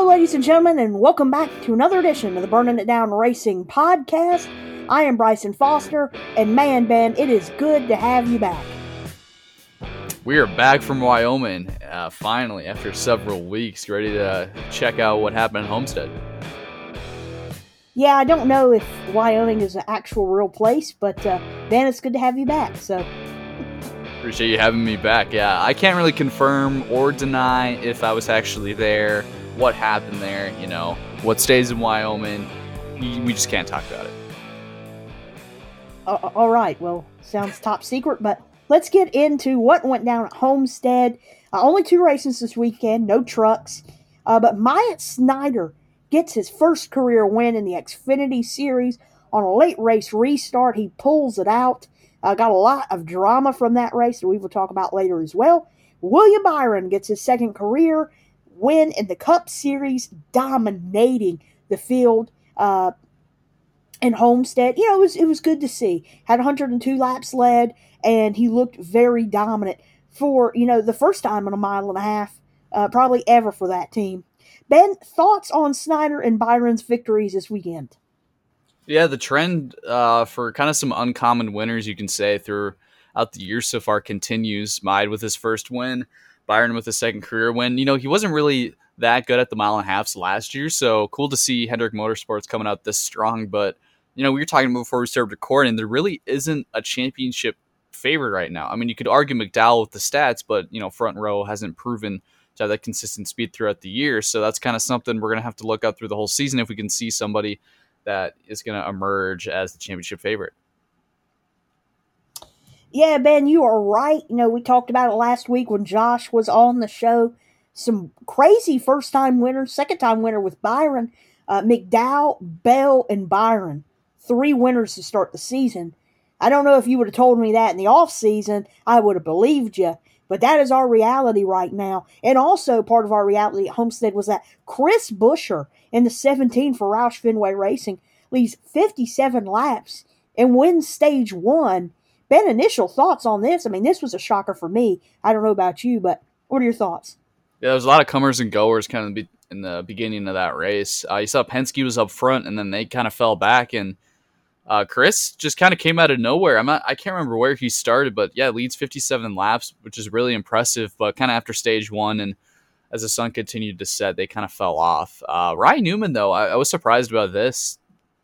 Hello, ladies and gentlemen, and welcome back to another edition of the Burning It Down Racing podcast. I am Bryson Foster, and man, Ben, it is good to have you back. We are back from Wyoming, uh, finally, after several weeks, ready to check out what happened in Homestead. Yeah, I don't know if Wyoming is an actual real place, but uh, Ben, it's good to have you back. So Appreciate you having me back. Yeah, I can't really confirm or deny if I was actually there, what happened there, you know, what stays in Wyoming. We just can't talk about it. All right, well, sounds top secret, but let's get into what went down at Homestead. Uh, only two races this weekend, no trucks. Uh, but Myatt Snider gets his first career win in the Xfinity Series on a late race restart. He pulls it out. Uh, got a lot of drama from that race that we will talk about later as well. William Byron gets his second career win in the Cup Series, dominating the field. Uh, and Homestead, you know, it was it was good to see. Had 102 laps led, and he looked very dominant for you know the first time in a mile and a half, uh, probably ever for that team. Ben, thoughts on Snider and Byron's victories this weekend? Yeah, the trend uh, for kind of some uncommon winners, you can say, throughout the year so far continues. Myatt with his first win, Byron with his second career win. You know, he wasn't really that good at the mile and a halfs last year, so cool to see Hendrick Motorsports coming out this strong. But, you know, we were talking before we started recording, there really isn't a championship favorite right now. I mean, you could argue McDowell with the stats, but, you know, front row hasn't proven to have that consistent speed throughout the year. So that's kind of something we're going to have to look out through the whole season if we can see somebody that is going to emerge as the championship favorite. Yeah, Ben, you are right. You know, we talked about it last week when Josh was on the show. Some crazy first time winner, second time winner with Byron, uh, McDowell, Bell, and Byron. Three winners to start the season. I don't know if you would have told me that in the off season, I would have believed you. But that is our reality right now. And also part of our reality at Homestead was that Chris Buescher in the 17 for Roush Fenway Racing leads 57 laps and wins stage one. Ben, initial thoughts on this? I mean, this was a shocker for me. I don't know about you, but what are your thoughts? Yeah, there's a lot of comers and goers kind of in the beginning of that race. Uh, you saw Penske was up front, and then they kind of fell back, and uh, Chris just kind of came out of nowhere. I'm not, I can't remember where he started, but yeah, leads 57 laps, which is really impressive. But kind of after stage one, and as the sun continued to set, they kind of fell off. Uh, Ryan Newman, though, I, I was surprised about this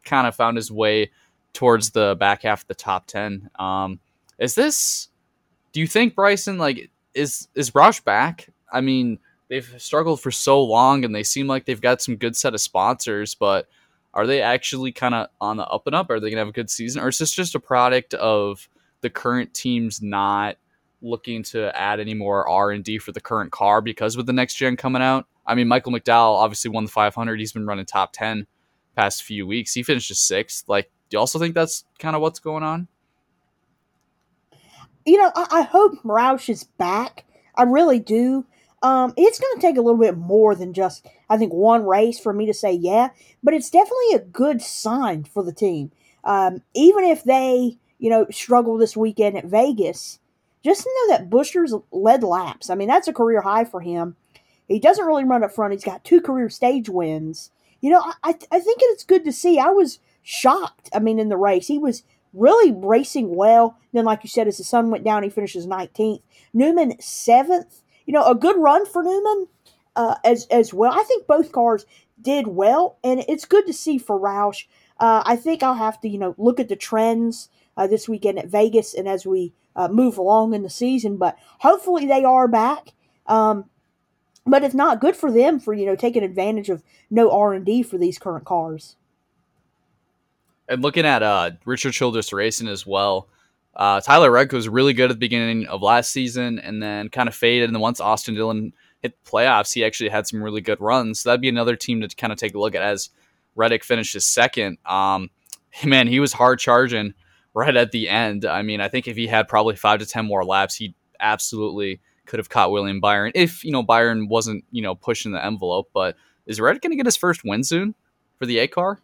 kind of found his way towards the back half of the top 10. Um, is this, do you think Bryson, like, is, is Roush back? I mean, they've struggled for so long and they seem like they've got some good set of sponsors, but are they actually kind of on the up and up? Are they going to have a good season? Or is this just a product of the current teams not looking to add any more R&D for the current car because with the next gen coming out? I mean, Michael McDowell obviously won the 500. He's been running top 10 past few weeks. He finished sixth. Like, do you also think that's kind of what's going on? You know, I, I hope Roush is back. I really do. Um, it's going to take a little bit more than just, I think, one race for me to say yeah, but it's definitely a good sign for the team. Um, even if they, you know, struggle this weekend at Vegas, just to know that Buescher's led laps. I mean, that's a career high for him. He doesn't really run up front. He's got two career stage wins you know, I, I think it's good to see. I was shocked. I mean, in the race, he was really racing well. Then, like you said, as the sun went down, he finishes 19th. Newman, seventh. You know, a good run for Newman uh, as, as well. I think both cars did well, and it's good to see for Roush. Uh, I think I'll have to, you know, look at the trends uh, this weekend at Vegas and as we uh, move along in the season. But hopefully they are back. Um, but it's not good for them for you know taking advantage of no R and D for these current cars. And looking at uh, Richard Childress racing as well, uh, Tyler Reddick was really good at the beginning of last season, and then kind of faded. And then once Austin Dillon hit the playoffs, he actually had some really good runs. So that'd be another team to kind of take a look at as Reddick finishes second. Um, man, he was hard charging right at the end. I mean, I think if he had probably five to ten more laps, he absolutely could have caught William Byron if you know Byron wasn't you know pushing the envelope. But is Red going to get his first win soon for the A car?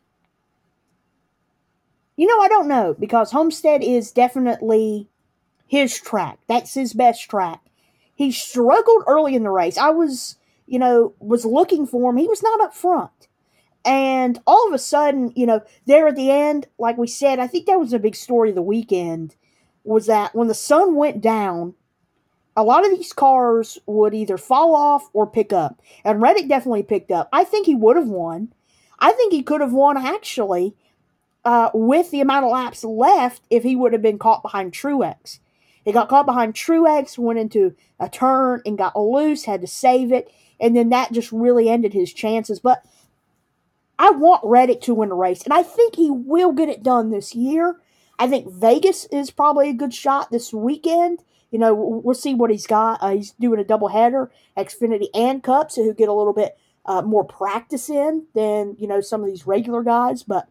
You know, I don't know because Homestead is definitely his track. That's his best track. He struggled early in the race. I was, you know, was looking for him. He was not up front. And all of a sudden, you know, there at the end, like we said, I think that was a big story of the weekend was that when the sun went down, a lot of these cars would either fall off or pick up. And Reddick definitely picked up. I think he would have won. I think he could have won actually uh, with the amount of laps left if he would have been caught behind Truex. He got caught behind Truex, went into a turn and got loose, had to save it, and then that just really ended his chances. But I want Reddick to win the race, and I think he will get it done this year. I think Vegas is probably a good shot this weekend. You know, we'll see what he's got. Uh, he's doing a double header, Xfinity and Cup, so he'll get a little bit uh, more practice in than you know some of these regular guys. But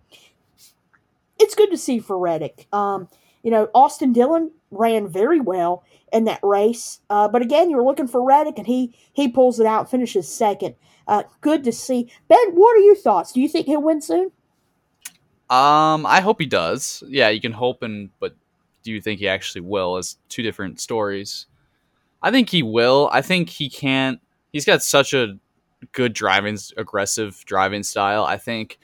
it's good to see for Reddick. Um, you know, Austin Dillon ran very well in that race, uh, but again, you're looking for Reddick, and he he pulls it out, finishes second. Uh, good to see. Ben, what are your thoughts? Do you think he'll win soon? Um, I hope he does. Yeah, you can hope, and but do you think he actually will? As two different stories. I think he will. I think he can't. He's got such a good driving, aggressive driving style. I think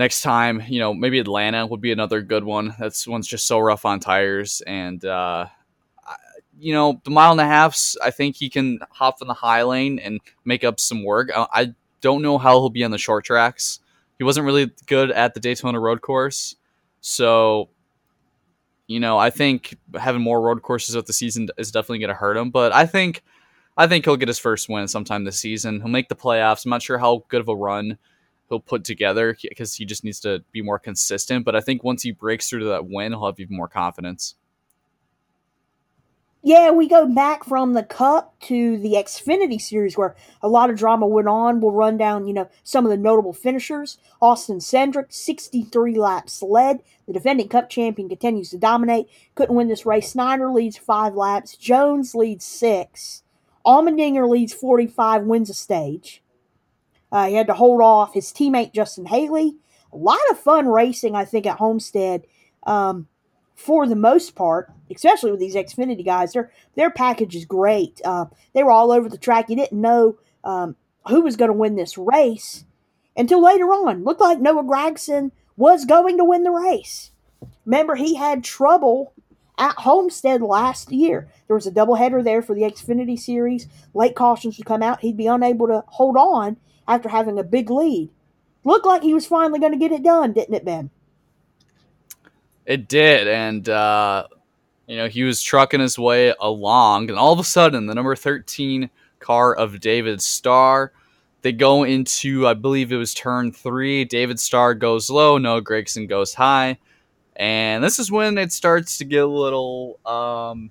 next time, you know, maybe Atlanta would be another good one. That's one's just so rough on tires, and uh, you know, the mile and a halfs. I think he can hop in the high lane and make up some work. I, I don't know how he'll be on the short tracks. He wasn't really good at the Daytona Road Course, so you know, I think having more road courses of the season is definitely going to hurt him. But I think, I think he'll get his first win sometime this season. He'll make the playoffs. I'm not sure how good of a run he'll put together because he just needs to be more consistent. But I think once he breaks through to that win, he'll have even more confidence. Yeah, we go back from the Cup to the Xfinity Series where a lot of drama went on. We'll run down, you know, some of the notable finishers. Austin Cindric, 63 laps led. The defending Cup champion continues to dominate. Couldn't win this race. Snider leads five laps. Jones leads six. Allmendinger leads 45, wins a stage. Uh, he had to hold off his teammate Justin Haley. A lot of fun racing, I think, at Homestead. Um, for the most part, especially with these Xfinity guys, their their package is great. Uh, they were all over the track. You didn't know um, who was going to win this race until later on. Looked like Noah Gragson was going to win the race. Remember, he had trouble at Homestead last year. There was a doubleheader there for the Xfinity Series. Late cautions would come out. He'd be unable to hold on after having a big lead. Looked like he was finally going to get it done, didn't it, Ben? It did, and uh, you know he was trucking his way along, and all of a sudden, the number thirteen car of David Starr, they go into, I believe it was turn three. David Starr goes low, No, Gragson goes high, and this is when it starts to get a little um,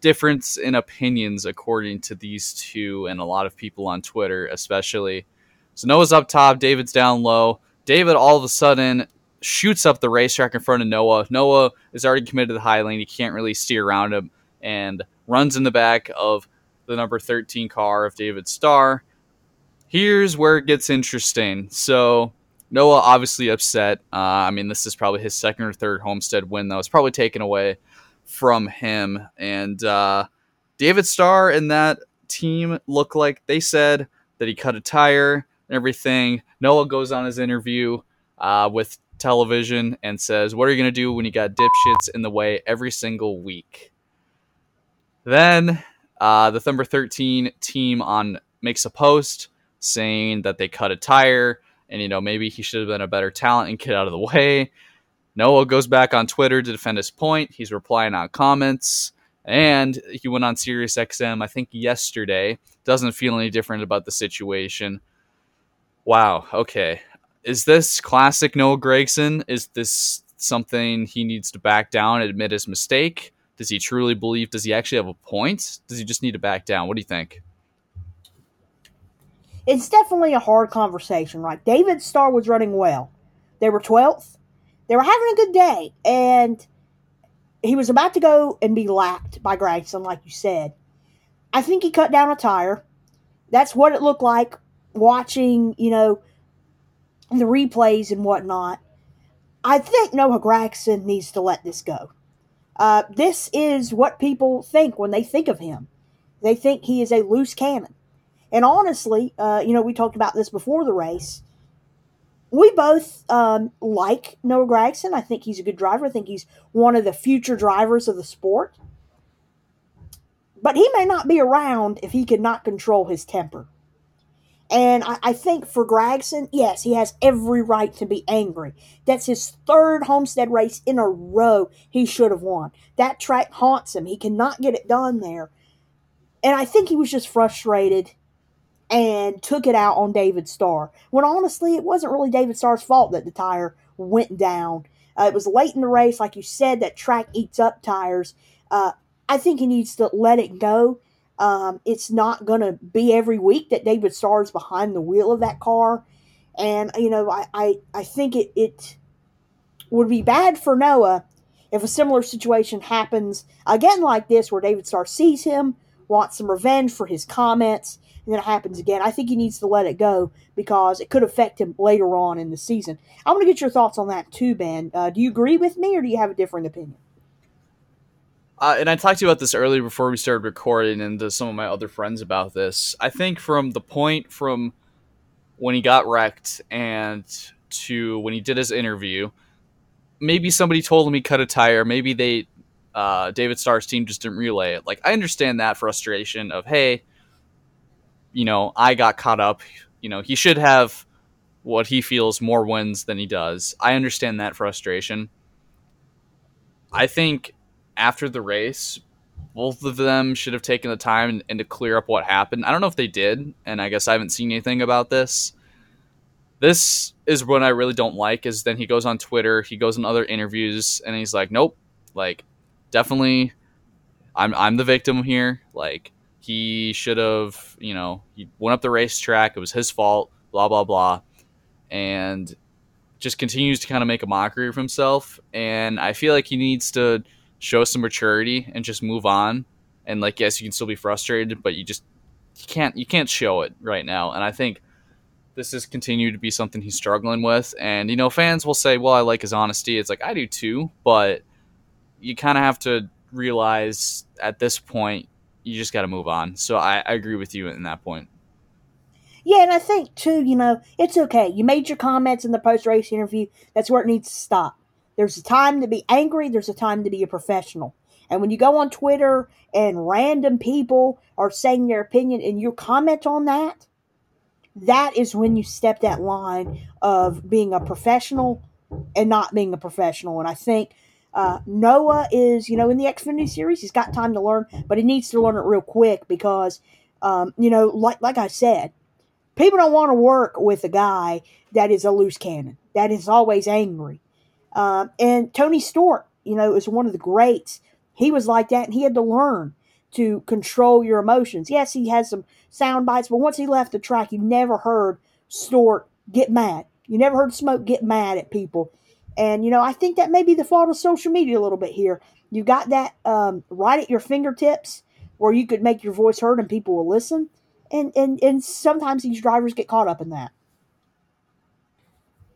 difference in opinions according to these two and a lot of people on Twitter, especially. So Noah's up top, David's down low. David all of a sudden shoots up the racetrack in front of Noah. Noah is already committed to the high lane. He can't really steer around him and runs in the back of the number 13 car of David Starr. Here's where it gets interesting. So, Noah obviously upset. Uh, I mean, this is probably his second or third Homestead win, though. It's probably taken away from him. And uh, David Starr and that team look like they said that he cut a tire and everything. Noah goes on his interview uh, with television and says, What are you going to do when you got dipshits in the way every single week? Then uh, the number 13 team on makes a post saying that they cut a tire and, you know, maybe he should have been a better talent and get out of the way. Noah goes back on Twitter to defend his point. He's replying on comments. And he went on Sirius XM, I think yesterday. Doesn't feel any different about the situation. Wow. Okay is this classic Noah Gragson? Is this something he needs to back down and admit his mistake? Does he truly believe? Does he actually have a point? Does he just need to back down? What do you think? It's definitely a hard conversation, right? David Starr was running well. They were 12th. They were having a good day. And he was about to go and be lapped by Gragson, like you said. I think he cut down a tire. That's what it looked like watching, you know, the replays and whatnot, I think Noah Gragson needs to let this go. Uh, this is what people think when they think of him. They think he is a loose cannon. And honestly, uh, you know, we talked about this before the race. We both um, like Noah Gragson. I think he's a good driver. I think he's one of the future drivers of the sport. But he may not be around if he cannot control his temper. And I, I, think for Gragson, yes, he has every right to be angry. That's his third Homestead race in a row he should have won. That track haunts him. He cannot get it done there. And I think he was just frustrated and took it out on David Starr. When honestly, it wasn't really David Starr's fault that the tire went down. Uh, it was late in the race. Like you said, that track eats up tires. Uh, I think he needs to let it go um, it's not going to be every week that David Starr's behind the wheel of that car. And, you know, I, I, I think it, it would be bad for Noah if a similar situation happens again like this, where David Starr sees him, wants some revenge for his comments, and then it happens again. I think he needs to let it go because it could affect him later on in the season. I want to get your thoughts on that too, Ben. Uh, do you agree with me or do you have a different opinion? Uh, and I talked to you about this earlier before we started recording, and to some of my other friends about this. I think from the point from when he got wrecked and to when he did his interview, maybe somebody told him he cut a tire. Maybe they, uh, David Starr's team just didn't relay it. Like I understand that frustration of hey, you know, I got caught up. You know, he should have what he feels more wins than he does. I understand that frustration. I think after the race, both of them should have taken the time and, to clear up what happened. I don't know if they did, and I guess I haven't seen anything about this. This is what I really don't like. Is then he goes on Twitter, he goes in other interviews, and he's like, "Nope, like definitely, I'm I'm the victim here. Like he should have, you know, he went up the racetrack. It was his fault. Blah blah blah." And just continues to kind of make a mockery of himself. And I feel like he needs to show some maturity and just move on. And like, yes, you can still be frustrated, but you just you can't you can't show it right now. And I think this has continued to be something he's struggling with. And you know, fans will say, "Well, I like his honesty." It's like I do too, but you kind of have to realize at this point you just got to move on. So I, I agree with you in that point. Yeah, and I think too, you know, it's okay. You made your comments in the post race interview. That's where it needs to stop. There's a time to be angry, there's a time to be a professional. And when you go on Twitter and random people are saying their opinion and you comment on that, that is when you step that line of being a professional and not being a professional. And I think uh, Noah is, you know, in the Xfinity series, he's got time to learn, but he needs to learn it real quick because, um, you know, like like I said, people don't want to work with a guy that is a loose cannon, that is always angry. Um, and Tony Stewart, you know, is one of the greats. He was like that, and he had to learn to control your emotions. Yes, he has some sound bites, but once he left the track, you never heard Stewart get mad. You never heard Smoke get mad at people. And, you know, I think that may be the fault of social media a little bit here. You got that um, right at your fingertips where you could make your voice heard and people will listen. And, and, and sometimes these drivers get caught up in that.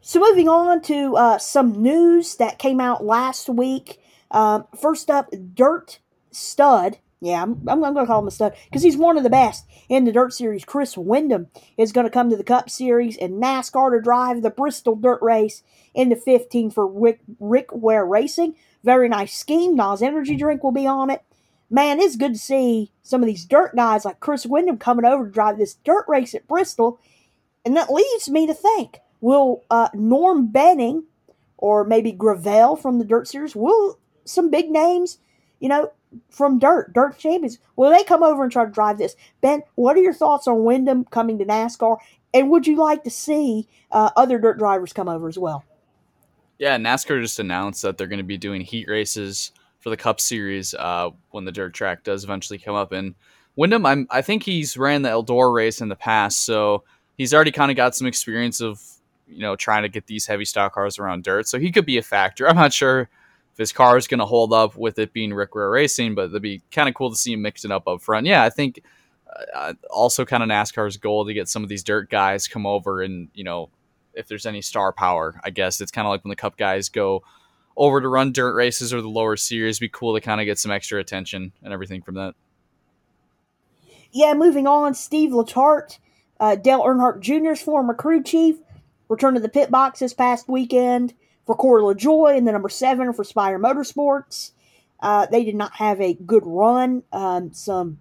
So, moving on to uh, some news that came out last week. Um, first up, Dirt Stud. Yeah, I'm, I'm going to call him a stud because he's one of the best in the Dirt Series. Chris Windom is going to come to the Cup Series and NASCAR to drive the Bristol Dirt Race in the 15 for Rick, Rick Ware Racing. Very nice scheme. NOS Energy Drink will be on it. Man, it's good to see some of these dirt guys like Chris Windom coming over to drive this dirt race at Bristol. And that leads me to think Will uh, Norm Benning or maybe Gravel from the Dirt Series, will some big names, you know, from Dirt, Dirt Champions, will they come over and try to drive this? Ben, what are your thoughts on Windom coming to NASCAR? And would you like to see uh, other dirt drivers come over as well? Yeah, NASCAR just announced that they're going to be doing heat races for the Cup Series uh, when the dirt track does eventually come up. And Windom, I'm, I think he's ran the Eldora race in the past, so he's already kind of got some experience of you know, trying to get these heavy stock cars around dirt. So he could be a factor. I'm not sure if his car is going to hold up with it being Rick Ware Racing, but it'd be kind of cool to see him mixing up up front. Yeah, I think uh, also kind of NASCAR's goal to get some of these dirt guys come over and, you know, if there's any star power, I guess it's kind of like when the Cup guys go over to run dirt races or the lower series. Be cool to kind of get some extra attention and everything from that. yeah, moving on, Steve Letarte, uh, Dale Earnhardt Jr.'s former crew chief, returned to the pit box this past weekend for Corey LaJoie in the number seven for Spire Motorsports. Uh, they did not have a good run. Um, some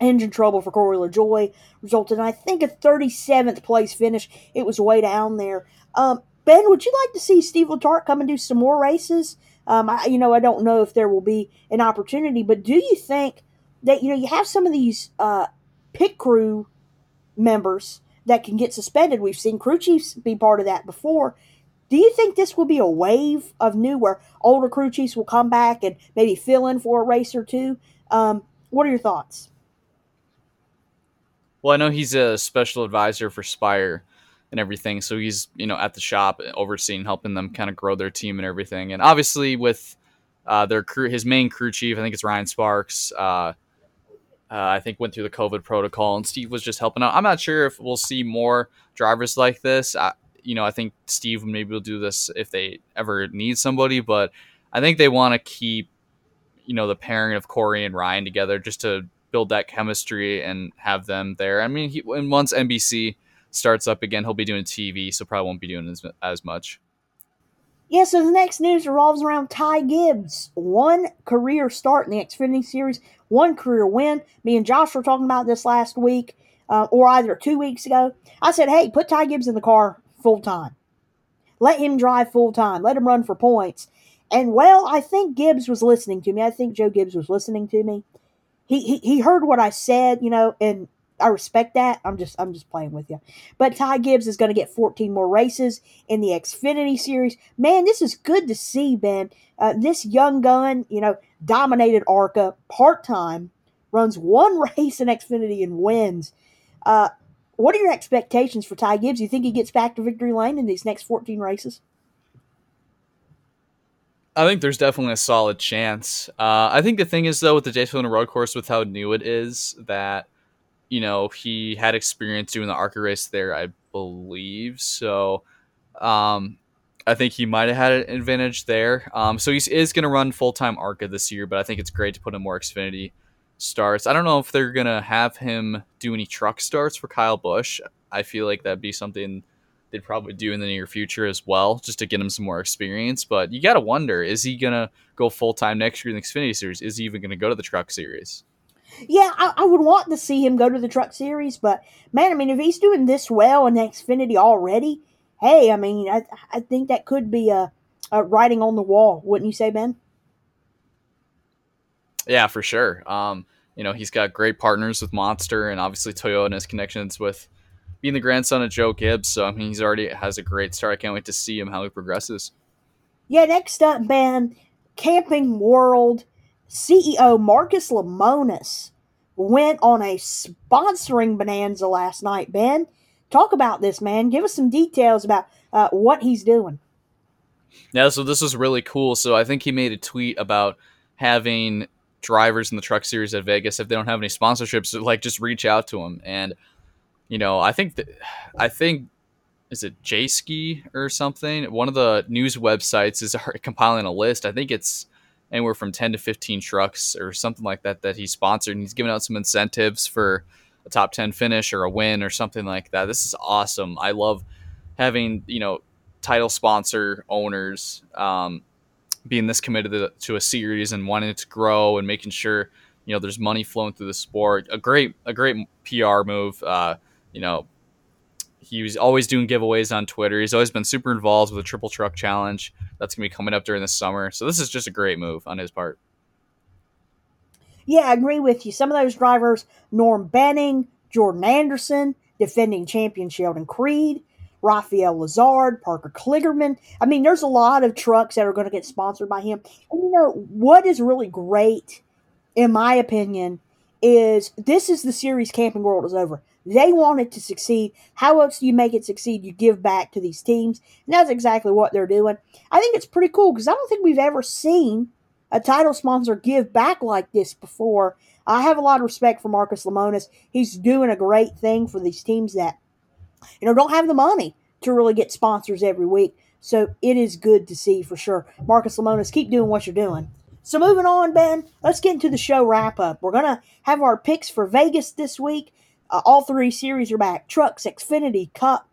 engine trouble for Corey LaJoie resulted in, I think, a 37th place finish. It was way down there. Um, ben, would you like to see Steve Letarte come and do some more races? Um, I, you know, I don't know if there will be an opportunity, but do you think that you know you have some of these uh, pit crew members that can get suspended? We've seen crew chiefs be part of that before. Do you think this will be a wave of new where older crew chiefs will come back and maybe fill in for a race or two? Um, what are your thoughts? Well, I know he's a special advisor for Spire and everything, so he's you know at the shop overseeing, helping them kind of grow their team and everything. And obviously with uh, their crew, his main crew chief, I think it's Ryan Sparks. Uh, uh, I think went through the COVID protocol, and Steve was just helping out. I'm not sure if we'll see more drivers like this. You know, I think Steve maybe will do this if they ever need somebody, but I think they want to keep, you know, the pairing of Corey and Ryan together just to build that chemistry and have them there. I mean, he, and once NBC starts up again, he'll be doing TV, so probably won't be doing as, as much. Yeah, so the next news revolves around Ty Gibbs. One career start in the Xfinity Series, one career win. Me and Josh were talking about this last week, uh, or either two weeks ago. I said, hey, put Ty Gibbs in the car full time. Let him drive full time. Let him run for points. And well, I think Gibbs was listening to me. I think Joe Gibbs was listening to me. He, he, he heard what I said, you know, and I respect that. I'm just I'm just playing with you. But Ty Gibbs is going to get 14 more races in the Xfinity series. Man, this is good to see, Ben. Uh, this young gun, you know, dominated ARCA part time, runs one race in Xfinity and wins. Uh, what are your expectations for Ty Gibbs? Do you think he gets back to victory lane in these next 14 races? I think there's definitely a solid chance. Uh, I think the thing is though with the Daytona Road Course, with how new it is, that you know, he had experience doing the ARCA race there, I believe. So um, I think he might have had an advantage there. Um, so he is going to run full time ARCA this year, but I think it's great to put in more Xfinity starts. I don't know if they're to have him do any truck starts for Kyle Busch. I feel like that'd be something they'd probably do in the near future as well, just to get him some more experience. But you got to wonder is he to go full time next year in the Xfinity Series? Is he even to go to the truck series? Yeah, I, I, would want to see him go to the truck series, but man, I mean, if he's doing this well in Xfinity already, hey, I mean, I, I think that could be a, a writing on the wall, wouldn't you say, Ben? Yeah, for sure. Um, you know, he's got great partners with Monster and obviously Toyota and his connections with being the grandson of Joe Gibbs. So, I mean, he's already has a great start. I can't wait to see him how he progresses. Yeah, next up, Ben, Camping World CEO Marcus Lemonis went on a sponsoring bonanza last night. Ben, talk about this, man. Give us some details about uh, what he's doing. Yeah, so this was really cool. So I think he made a tweet about having drivers in the truck series at Vegas if they don't have any sponsorships, like just reach out to them. And you know, I think that I think is it Jayski or something? One of the news websites is compiling a list. I think it's anywhere from 10 to 15 trucks or something like that that he sponsored. And he's giving out some incentives for a top 10 finish or a win or something like that. This is awesome. I love having, you know, title sponsor owners um, being this committed to, a series and wanting it to grow and making sure, you know, there's money flowing through the sport. A great, a great PR move. Uh, you know, he was always doing giveaways on Twitter. He's always been super involved with the Triple Truck Challenge that's to be coming up during the summer. So this is just a great move on his part. Yeah, I agree with you. Some of those drivers, Norm Benning, Jordan Anderson, defending champion Sheldon Creed, Raphael Lessard, Parker Kligerman. I mean, there's a lot of trucks that are going to get sponsored by him. And you know, what is really great, in my opinion, is this is the series Camping World is over. They want it to succeed. How else do you make it succeed? You give back to these teams. And that's exactly what they're doing. I think it's pretty cool because I don't think we've ever seen a title sponsor give back like this before. I have a lot of respect for Marcus Lemonis. He's doing a great thing for these teams that, you know, don't have the money to really get sponsors every week. So it is good to see for sure. Marcus Lemonis, keep doing what you're doing. So moving on, Ben, let's get into the show wrap up. We're gonna have our picks for Vegas this week. Uh, all three series are back: Trucks, Xfinity, Cup.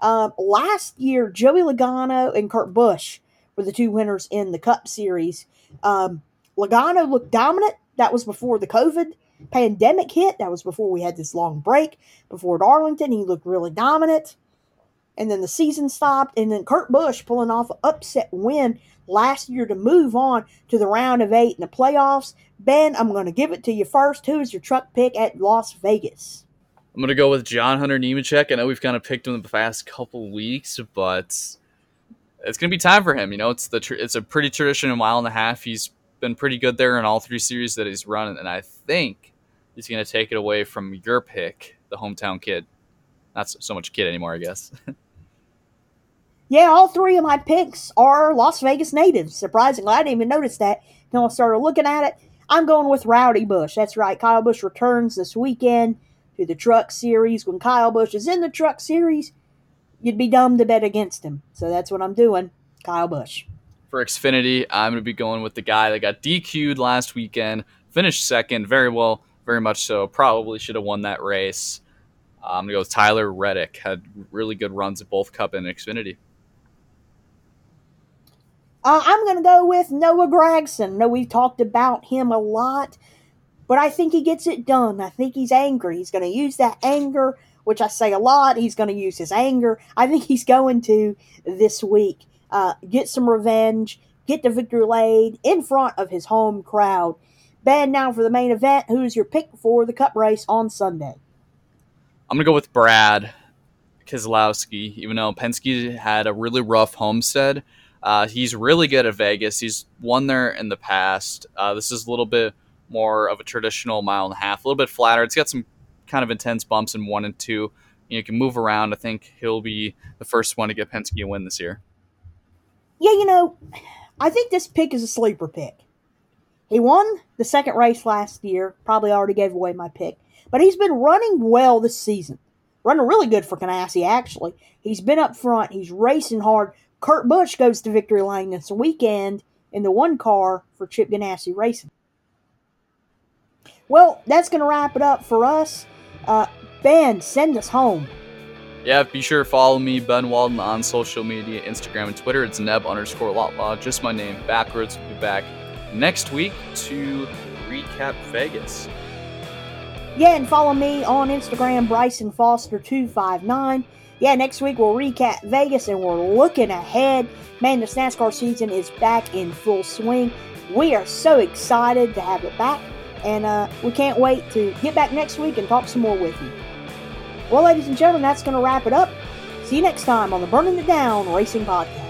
Um, last year, Joey Logano and Kurt Busch were the two winners in the Cup Series. Um, Logano looked dominant. That was before the COVID pandemic hit. That was before we had this long break. Before Darlington, he looked really dominant. And then the season stopped, and then Kurt Busch pulling off an upset win last year to move on to the round of eight in the playoffs. Ben, I'm going to give it to you first. Who is your truck pick at Las Vegas? I'm going to go with John Hunter Nemechek. I know we've kind of picked him the past couple weeks, but it's going to be time for him. You know, it's the it's a pretty traditional mile and a half. He's been pretty good there in all three series that he's run, and I think he's going to take it away from your pick, the hometown kid. Not so much kid anymore, I guess. Yeah, all three of my picks are Las Vegas natives. Surprisingly, I didn't even notice that until I started looking at it. I'm going with Rowdy Busch. That's right. Kyle Busch returns this weekend to the Truck Series. When Kyle Busch is in the Truck Series, you'd be dumb to bet against him. So that's what I'm doing. Kyle Busch. For Xfinity, I'm going to be going with the guy that got DQ'd last weekend, finished second, very well, very much so. Probably should have won that race. I'm going to go with Tyler Reddick. Had really good runs at both Cup and Xfinity. Uh, I'm going to go with Noah Gragson. No, we've talked about him a lot, but I think he gets it done. I think he's angry. He's going to use that anger, which I say a lot. He's going to use his anger. I think he's going to this week uh, get some revenge, get the victory laid in front of his home crowd. Ben, now for the main event. Who's your pick for the cup race on Sunday? I'm going to go with Brad Keselowski, even though Penske had a really rough homestead. Uh, he's really good at Vegas. He's won there in the past. Uh, this is a little bit more of a traditional mile and a half, a little bit flatter. It's got some kind of intense bumps in one and two. You, can move around. I think he'll be the first one to get Penske a win this year. Yeah, you know, I think this pick is a sleeper pick. He won the second race last year. Probably already gave away my pick. But he's been running well this season. Running really good for Ganassi, actually. He's been up front. He's racing hard. Kurt Busch goes to victory lane this weekend in the one car for Chip Ganassi Racing. Well, that's going to wrap it up for us. Uh, ben, send us home. Yeah, be sure to follow me, Ben Walden, on social media, Instagram and Twitter. It's Neb underscore Lotlaw, just my name backwards. We'll be back next week to recap Vegas. Yeah, and follow me on Instagram, Bryson Foster259 yeah, next week we'll recap Vegas and we're looking ahead. Man, this NASCAR season is back in full swing. We are so excited to have it back, and uh, we can't wait to get back next week and talk some more with you. Well, ladies and gentlemen, that's going to wrap it up. See you next time on the Burning It Down Racing Podcast.